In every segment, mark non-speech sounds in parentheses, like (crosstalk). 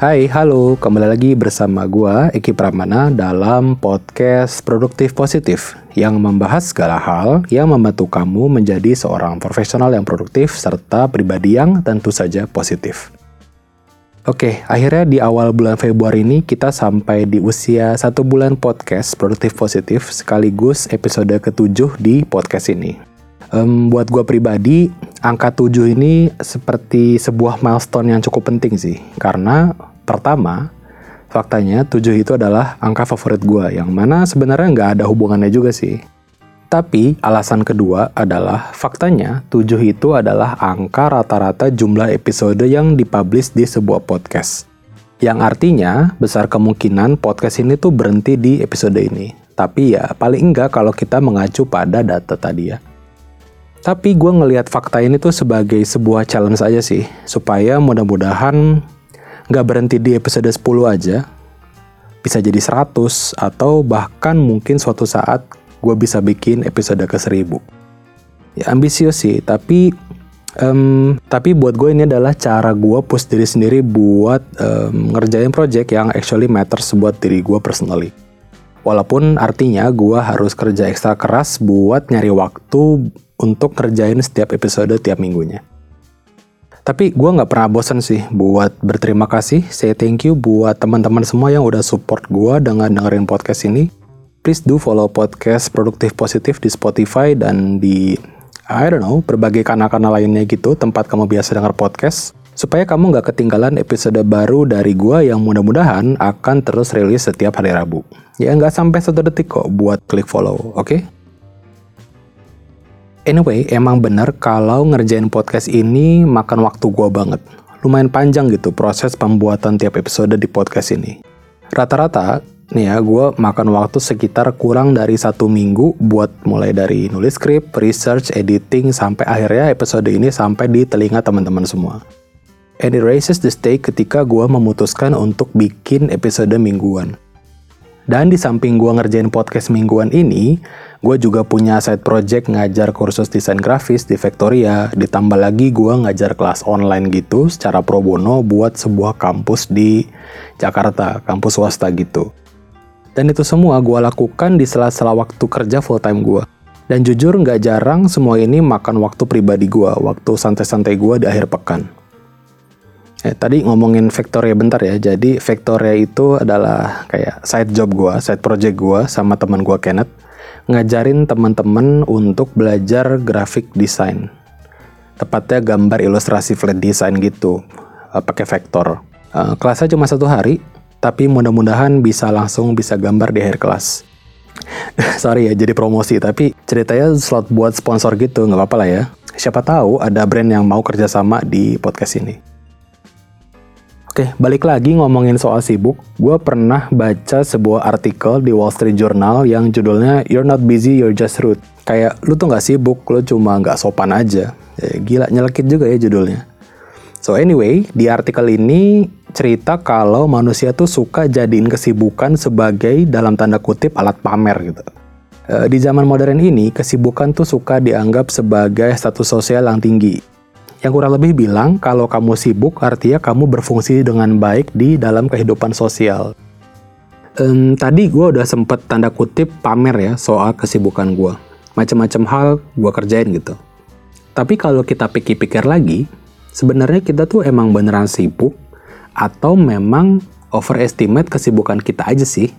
Hai, halo, kembali lagi bersama gua Eki Pramana dalam podcast Produktif Positif yang membahas segala hal yang membantu kamu menjadi seorang profesional yang produktif serta pribadi yang tentu saja positif. Oke, akhirnya di awal bulan Februari ini kita sampai di usia satu bulan podcast Produktif Positif sekaligus episode ketujuh di podcast ini. Um, buat gue pribadi, angka 7 ini seperti sebuah milestone yang cukup penting sih. Karena pertama, faktanya 7 itu adalah angka favorit gue, yang mana sebenarnya nggak ada hubungannya juga sih. Tapi alasan kedua adalah faktanya 7 itu adalah angka rata-rata jumlah episode yang dipublish di sebuah podcast. Yang artinya besar kemungkinan podcast ini tuh berhenti di episode ini. Tapi ya paling enggak kalau kita mengacu pada data tadi ya. Tapi gue ngelihat fakta ini tuh sebagai sebuah challenge aja sih, supaya mudah-mudahan nggak berhenti di episode 10 aja, bisa jadi 100, atau bahkan mungkin suatu saat gue bisa bikin episode ke 1000. Ya ambisius sih, tapi um, tapi buat gue ini adalah cara gue push diri sendiri buat um, ngerjain project yang actually matters buat diri gue personally. Walaupun artinya gue harus kerja ekstra keras buat nyari waktu untuk kerjain setiap episode tiap minggunya. Tapi gue nggak pernah bosan sih buat berterima kasih, say thank you buat teman-teman semua yang udah support gue dengan dengerin podcast ini. Please do follow podcast Produktif Positif di Spotify dan di I don't know berbagai kanal-kanal lainnya gitu tempat kamu biasa denger podcast supaya kamu nggak ketinggalan episode baru dari gue yang mudah-mudahan akan terus rilis setiap hari Rabu. Ya nggak sampai satu detik kok buat klik follow, oke? Okay? Anyway, emang bener kalau ngerjain podcast ini makan waktu gue banget. Lumayan panjang gitu proses pembuatan tiap episode di podcast ini. Rata-rata, nih ya, gue makan waktu sekitar kurang dari satu minggu buat mulai dari nulis skrip, research, editing, sampai akhirnya episode ini sampai di telinga teman-teman semua. And it raises the stake ketika gue memutuskan untuk bikin episode mingguan. Dan di samping gue ngerjain podcast mingguan ini, gue juga punya side project ngajar kursus desain grafis di Victoria. Ditambah lagi gue ngajar kelas online gitu secara pro bono buat sebuah kampus di Jakarta, kampus swasta gitu. Dan itu semua gue lakukan di sela-sela waktu kerja full time gue. Dan jujur nggak jarang semua ini makan waktu pribadi gue, waktu santai-santai gue di akhir pekan. Eh, tadi ngomongin Victoria bentar ya. Jadi Victoria itu adalah kayak side job gua, side project gua sama teman gua Kenneth ngajarin teman-teman untuk belajar graphic design. Tepatnya gambar ilustrasi flat design gitu, uh, pakai vektor. Uh, kelasnya cuma satu hari, tapi mudah-mudahan bisa langsung bisa gambar di akhir kelas. (laughs) Sorry ya, jadi promosi, tapi ceritanya slot buat sponsor gitu, nggak apa-apa lah ya. Siapa tahu ada brand yang mau kerjasama di podcast ini. Oke, balik lagi ngomongin soal sibuk. Gue pernah baca sebuah artikel di Wall Street Journal yang judulnya You're not busy, you're just rude. Kayak lu tuh nggak sibuk, lu cuma nggak sopan aja. Ya, gila, nyelekit juga ya judulnya. So anyway, di artikel ini cerita kalau manusia tuh suka jadiin kesibukan sebagai dalam tanda kutip alat pamer gitu. E, di zaman modern ini, kesibukan tuh suka dianggap sebagai status sosial yang tinggi yang kurang lebih bilang kalau kamu sibuk artinya kamu berfungsi dengan baik di dalam kehidupan sosial. Um, tadi gue udah sempet tanda kutip pamer ya soal kesibukan gue. Macam-macam hal gue kerjain gitu. Tapi kalau kita pikir-pikir lagi, sebenarnya kita tuh emang beneran sibuk atau memang overestimate kesibukan kita aja sih?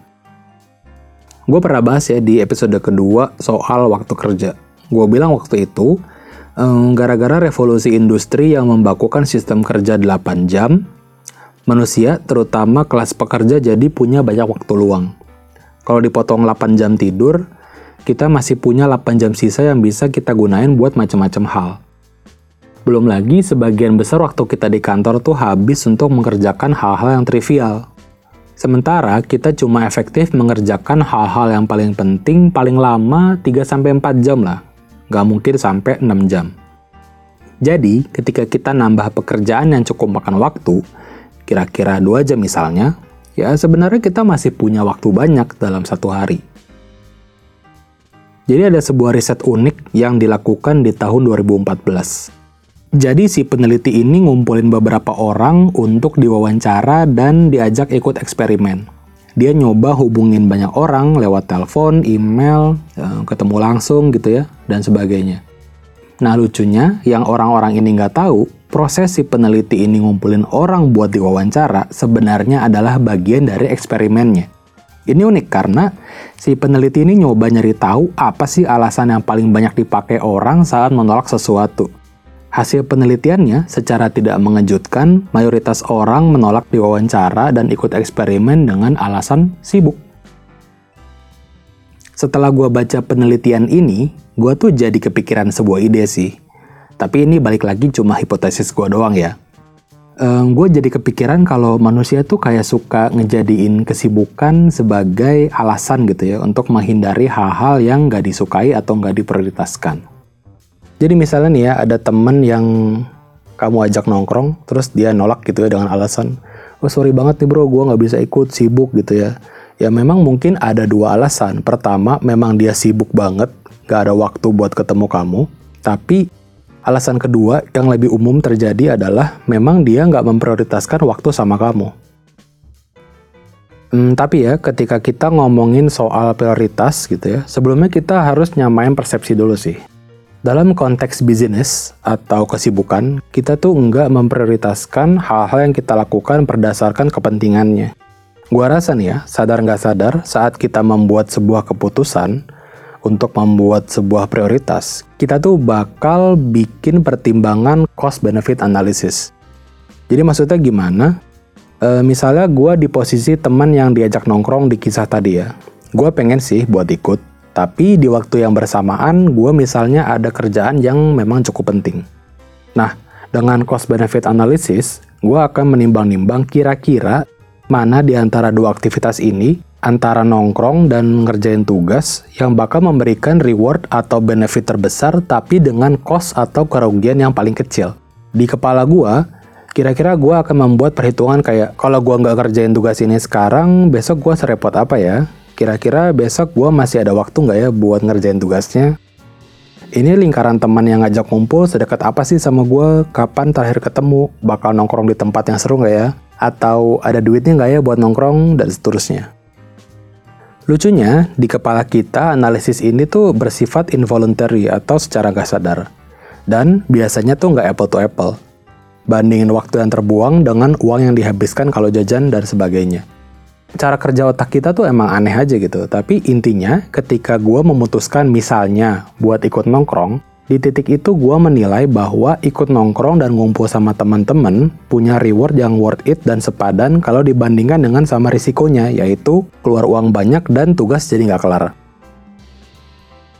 Gue pernah bahas ya di episode kedua soal waktu kerja. Gue bilang waktu itu, gara-gara revolusi industri yang membakukan sistem kerja 8 jam, manusia, terutama kelas pekerja jadi punya banyak waktu luang. Kalau dipotong 8 jam tidur, kita masih punya 8 jam sisa yang bisa kita gunain buat macam-macam hal. Belum lagi sebagian besar waktu kita di kantor tuh habis untuk mengerjakan hal-hal yang trivial. Sementara kita cuma efektif mengerjakan hal-hal yang paling penting paling lama 3-4 jam lah nggak mungkin sampai 6 jam. Jadi, ketika kita nambah pekerjaan yang cukup makan waktu, kira-kira 2 jam misalnya, ya sebenarnya kita masih punya waktu banyak dalam satu hari. Jadi ada sebuah riset unik yang dilakukan di tahun 2014. Jadi si peneliti ini ngumpulin beberapa orang untuk diwawancara dan diajak ikut eksperimen. Dia nyoba hubungin banyak orang lewat telepon, email, eh, ketemu langsung gitu ya, dan sebagainya. Nah lucunya, yang orang-orang ini nggak tahu, proses si peneliti ini ngumpulin orang buat diwawancara sebenarnya adalah bagian dari eksperimennya. Ini unik karena si peneliti ini nyoba nyari tahu apa sih alasan yang paling banyak dipakai orang saat menolak sesuatu. Hasil penelitiannya secara tidak mengejutkan, mayoritas orang menolak diwawancara dan ikut eksperimen dengan alasan sibuk. Setelah gue baca penelitian ini, gue tuh jadi kepikiran sebuah ide sih. Tapi ini balik lagi cuma hipotesis gue doang ya. Um, gue jadi kepikiran kalau manusia tuh kayak suka ngejadiin kesibukan sebagai alasan gitu ya untuk menghindari hal-hal yang gak disukai atau gak diprioritaskan. Jadi misalnya nih ya ada temen yang kamu ajak nongkrong terus dia nolak gitu ya dengan alasan oh sorry banget nih bro gue gak bisa ikut sibuk gitu ya. Ya memang mungkin ada dua alasan. Pertama memang dia sibuk banget gak ada waktu buat ketemu kamu. Tapi Alasan kedua yang lebih umum terjadi adalah memang dia nggak memprioritaskan waktu sama kamu. Hmm, tapi ya, ketika kita ngomongin soal prioritas gitu ya, sebelumnya kita harus nyamain persepsi dulu sih. Dalam konteks bisnis atau kesibukan, kita tuh nggak memprioritaskan hal-hal yang kita lakukan berdasarkan kepentingannya. Gua rasa nih ya, sadar nggak sadar, saat kita membuat sebuah keputusan, untuk membuat sebuah prioritas, kita tuh bakal bikin pertimbangan cost benefit analysis. Jadi maksudnya gimana? E, misalnya gue di posisi teman yang diajak nongkrong di kisah tadi ya. Gue pengen sih buat ikut, tapi di waktu yang bersamaan gue misalnya ada kerjaan yang memang cukup penting. Nah, dengan cost benefit analysis, gue akan menimbang-nimbang kira-kira mana di antara dua aktivitas ini antara nongkrong dan ngerjain tugas yang bakal memberikan reward atau benefit terbesar tapi dengan cost atau kerugian yang paling kecil. Di kepala gua, kira-kira gua akan membuat perhitungan kayak kalau gua nggak kerjain tugas ini sekarang, besok gua serepot apa ya? Kira-kira besok gua masih ada waktu nggak ya buat ngerjain tugasnya? Ini lingkaran teman yang ngajak kumpul sedekat apa sih sama gua? Kapan terakhir ketemu? Bakal nongkrong di tempat yang seru nggak ya? Atau ada duitnya nggak ya buat nongkrong? Dan seterusnya. Lucunya, di kepala kita analisis ini tuh bersifat involuntary atau secara nggak sadar. Dan biasanya tuh nggak apple to apple. Bandingin waktu yang terbuang dengan uang yang dihabiskan kalau jajan dan sebagainya. Cara kerja otak kita tuh emang aneh aja gitu. Tapi intinya ketika gue memutuskan misalnya buat ikut nongkrong, di titik itu gue menilai bahwa ikut nongkrong dan ngumpul sama teman-teman punya reward yang worth it dan sepadan kalau dibandingkan dengan sama risikonya, yaitu keluar uang banyak dan tugas jadi nggak kelar.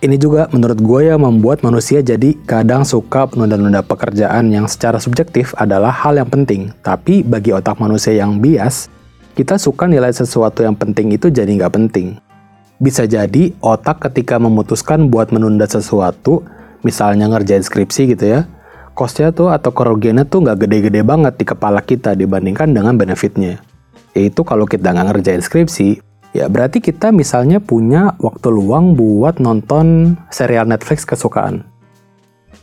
Ini juga menurut gue yang membuat manusia jadi kadang suka menunda-nunda pekerjaan yang secara subjektif adalah hal yang penting. Tapi bagi otak manusia yang bias, kita suka nilai sesuatu yang penting itu jadi nggak penting. Bisa jadi otak ketika memutuskan buat menunda sesuatu, misalnya ngerjain skripsi gitu ya, costnya tuh atau kerugiannya tuh nggak gede-gede banget di kepala kita dibandingkan dengan benefitnya. Yaitu kalau kita nggak ngerjain skripsi, ya berarti kita misalnya punya waktu luang buat nonton serial Netflix kesukaan.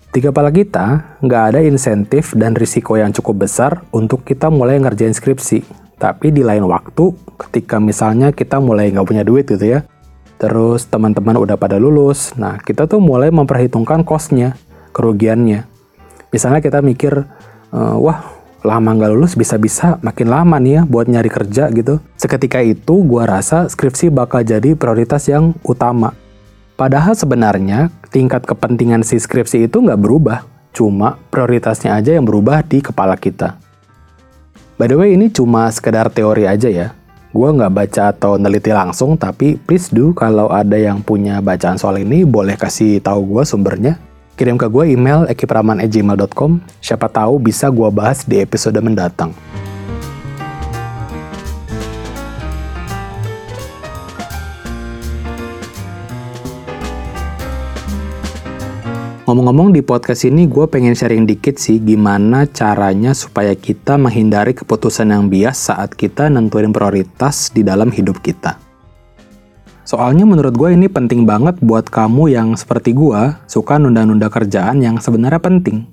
Di kepala kita, nggak ada insentif dan risiko yang cukup besar untuk kita mulai ngerjain skripsi. Tapi di lain waktu, ketika misalnya kita mulai nggak punya duit gitu ya, Terus teman-teman udah pada lulus. Nah, kita tuh mulai memperhitungkan cost-nya, kerugiannya. Misalnya kita mikir, e, wah lama nggak lulus bisa-bisa makin lama nih ya buat nyari kerja gitu. Seketika itu gua rasa skripsi bakal jadi prioritas yang utama. Padahal sebenarnya tingkat kepentingan si skripsi itu nggak berubah, cuma prioritasnya aja yang berubah di kepala kita. By the way, ini cuma sekedar teori aja ya. Gue nggak baca atau neliti langsung, tapi please do kalau ada yang punya bacaan soal ini, boleh kasih tahu gue sumbernya. Kirim ke gue email ekipraman@gmail.com. Siapa tahu bisa gue bahas di episode mendatang. Ngomong-ngomong di podcast ini gue pengen sharing dikit sih gimana caranya supaya kita menghindari keputusan yang bias saat kita nentuin prioritas di dalam hidup kita. Soalnya menurut gue ini penting banget buat kamu yang seperti gue suka nunda-nunda kerjaan yang sebenarnya penting.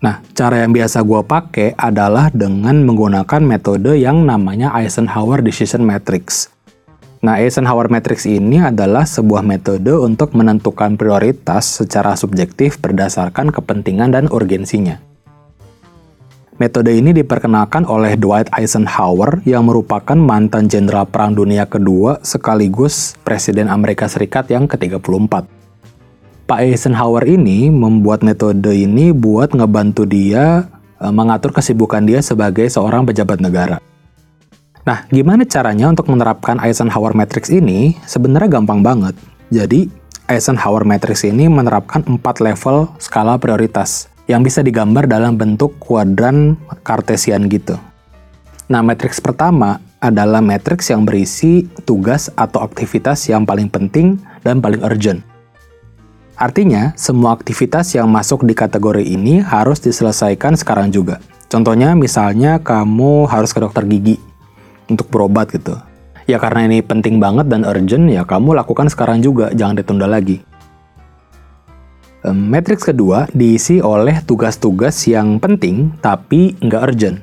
Nah, cara yang biasa gue pakai adalah dengan menggunakan metode yang namanya Eisenhower Decision Matrix. Nah, Eisenhower Matrix ini adalah sebuah metode untuk menentukan prioritas secara subjektif berdasarkan kepentingan dan urgensinya. Metode ini diperkenalkan oleh Dwight Eisenhower yang merupakan mantan jenderal Perang Dunia Kedua sekaligus Presiden Amerika Serikat yang ke-34. Pak Eisenhower ini membuat metode ini buat ngebantu dia e, mengatur kesibukan dia sebagai seorang pejabat negara. Nah, gimana caranya untuk menerapkan Eisenhower Matrix ini? Sebenarnya gampang banget. Jadi, Eisenhower Matrix ini menerapkan empat level skala prioritas yang bisa digambar dalam bentuk kuadran kartesian gitu. Nah, matriks pertama adalah matriks yang berisi tugas atau aktivitas yang paling penting dan paling urgent. Artinya, semua aktivitas yang masuk di kategori ini harus diselesaikan sekarang juga. Contohnya, misalnya kamu harus ke dokter gigi untuk berobat gitu. Ya karena ini penting banget dan urgent, ya kamu lakukan sekarang juga, jangan ditunda lagi. Matriks kedua diisi oleh tugas-tugas yang penting tapi nggak urgent.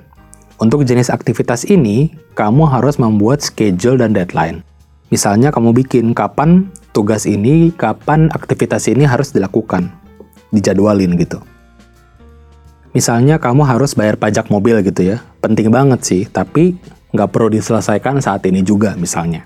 Untuk jenis aktivitas ini, kamu harus membuat schedule dan deadline. Misalnya kamu bikin kapan tugas ini, kapan aktivitas ini harus dilakukan. Dijadwalin gitu. Misalnya kamu harus bayar pajak mobil gitu ya. Penting banget sih, tapi nggak perlu diselesaikan saat ini juga misalnya.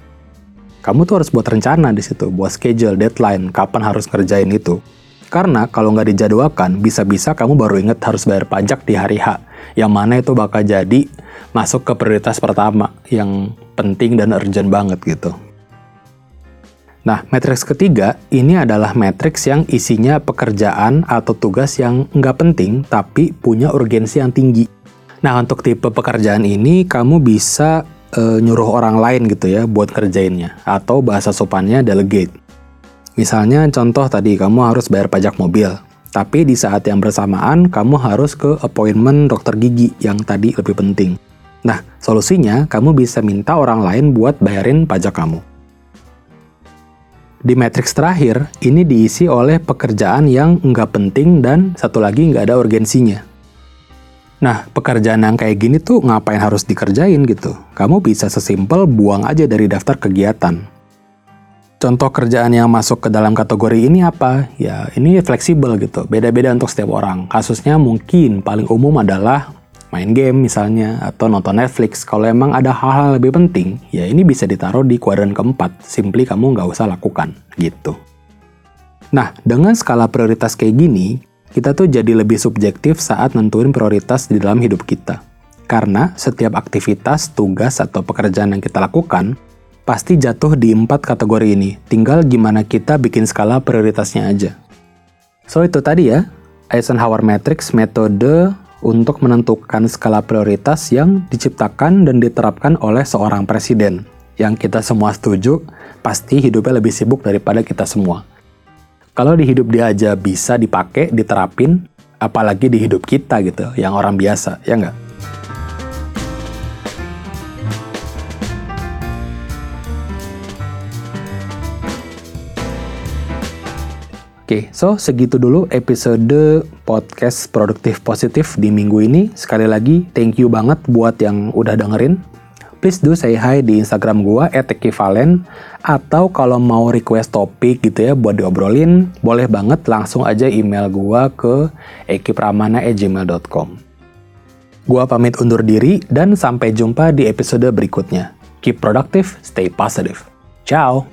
Kamu tuh harus buat rencana di situ, buat schedule, deadline, kapan harus ngerjain itu. Karena kalau nggak dijadwalkan, bisa-bisa kamu baru inget harus bayar pajak di hari H, yang mana itu bakal jadi masuk ke prioritas pertama, yang penting dan urgent banget gitu. Nah, matriks ketiga ini adalah matriks yang isinya pekerjaan atau tugas yang nggak penting tapi punya urgensi yang tinggi. Nah, untuk tipe pekerjaan ini kamu bisa e, nyuruh orang lain gitu ya buat kerjainnya atau bahasa sopannya delegate. Misalnya contoh tadi kamu harus bayar pajak mobil, tapi di saat yang bersamaan kamu harus ke appointment dokter gigi yang tadi lebih penting. Nah, solusinya kamu bisa minta orang lain buat bayarin pajak kamu. Di matriks terakhir, ini diisi oleh pekerjaan yang nggak penting dan satu lagi nggak ada urgensinya. Nah, pekerjaan yang kayak gini tuh ngapain harus dikerjain gitu? Kamu bisa sesimpel buang aja dari daftar kegiatan. Contoh kerjaan yang masuk ke dalam kategori ini apa? Ya, ini fleksibel gitu, beda-beda untuk setiap orang. Kasusnya mungkin paling umum adalah main game misalnya, atau nonton Netflix. Kalau emang ada hal-hal lebih penting, ya ini bisa ditaruh di kuadran keempat. Simply kamu nggak usah lakukan, gitu. Nah, dengan skala prioritas kayak gini, kita tuh jadi lebih subjektif saat nentuin prioritas di dalam hidup kita. Karena setiap aktivitas, tugas, atau pekerjaan yang kita lakukan, pasti jatuh di empat kategori ini. Tinggal gimana kita bikin skala prioritasnya aja. So, itu tadi ya, Eisenhower Matrix metode untuk menentukan skala prioritas yang diciptakan dan diterapkan oleh seorang presiden. Yang kita semua setuju, pasti hidupnya lebih sibuk daripada kita semua. Kalau di hidup dia aja bisa dipakai, diterapin, apalagi di hidup kita gitu, yang orang biasa, ya nggak? Oke, okay, so segitu dulu episode podcast produktif positif di minggu ini. Sekali lagi, thank you banget buat yang udah dengerin. Please do say hi di Instagram gua @ekivalen atau kalau mau request topik gitu ya buat diobrolin, boleh banget langsung aja email gua ke ekipramana@gmail.com. Gua pamit undur diri dan sampai jumpa di episode berikutnya. Keep productive, stay positive. Ciao.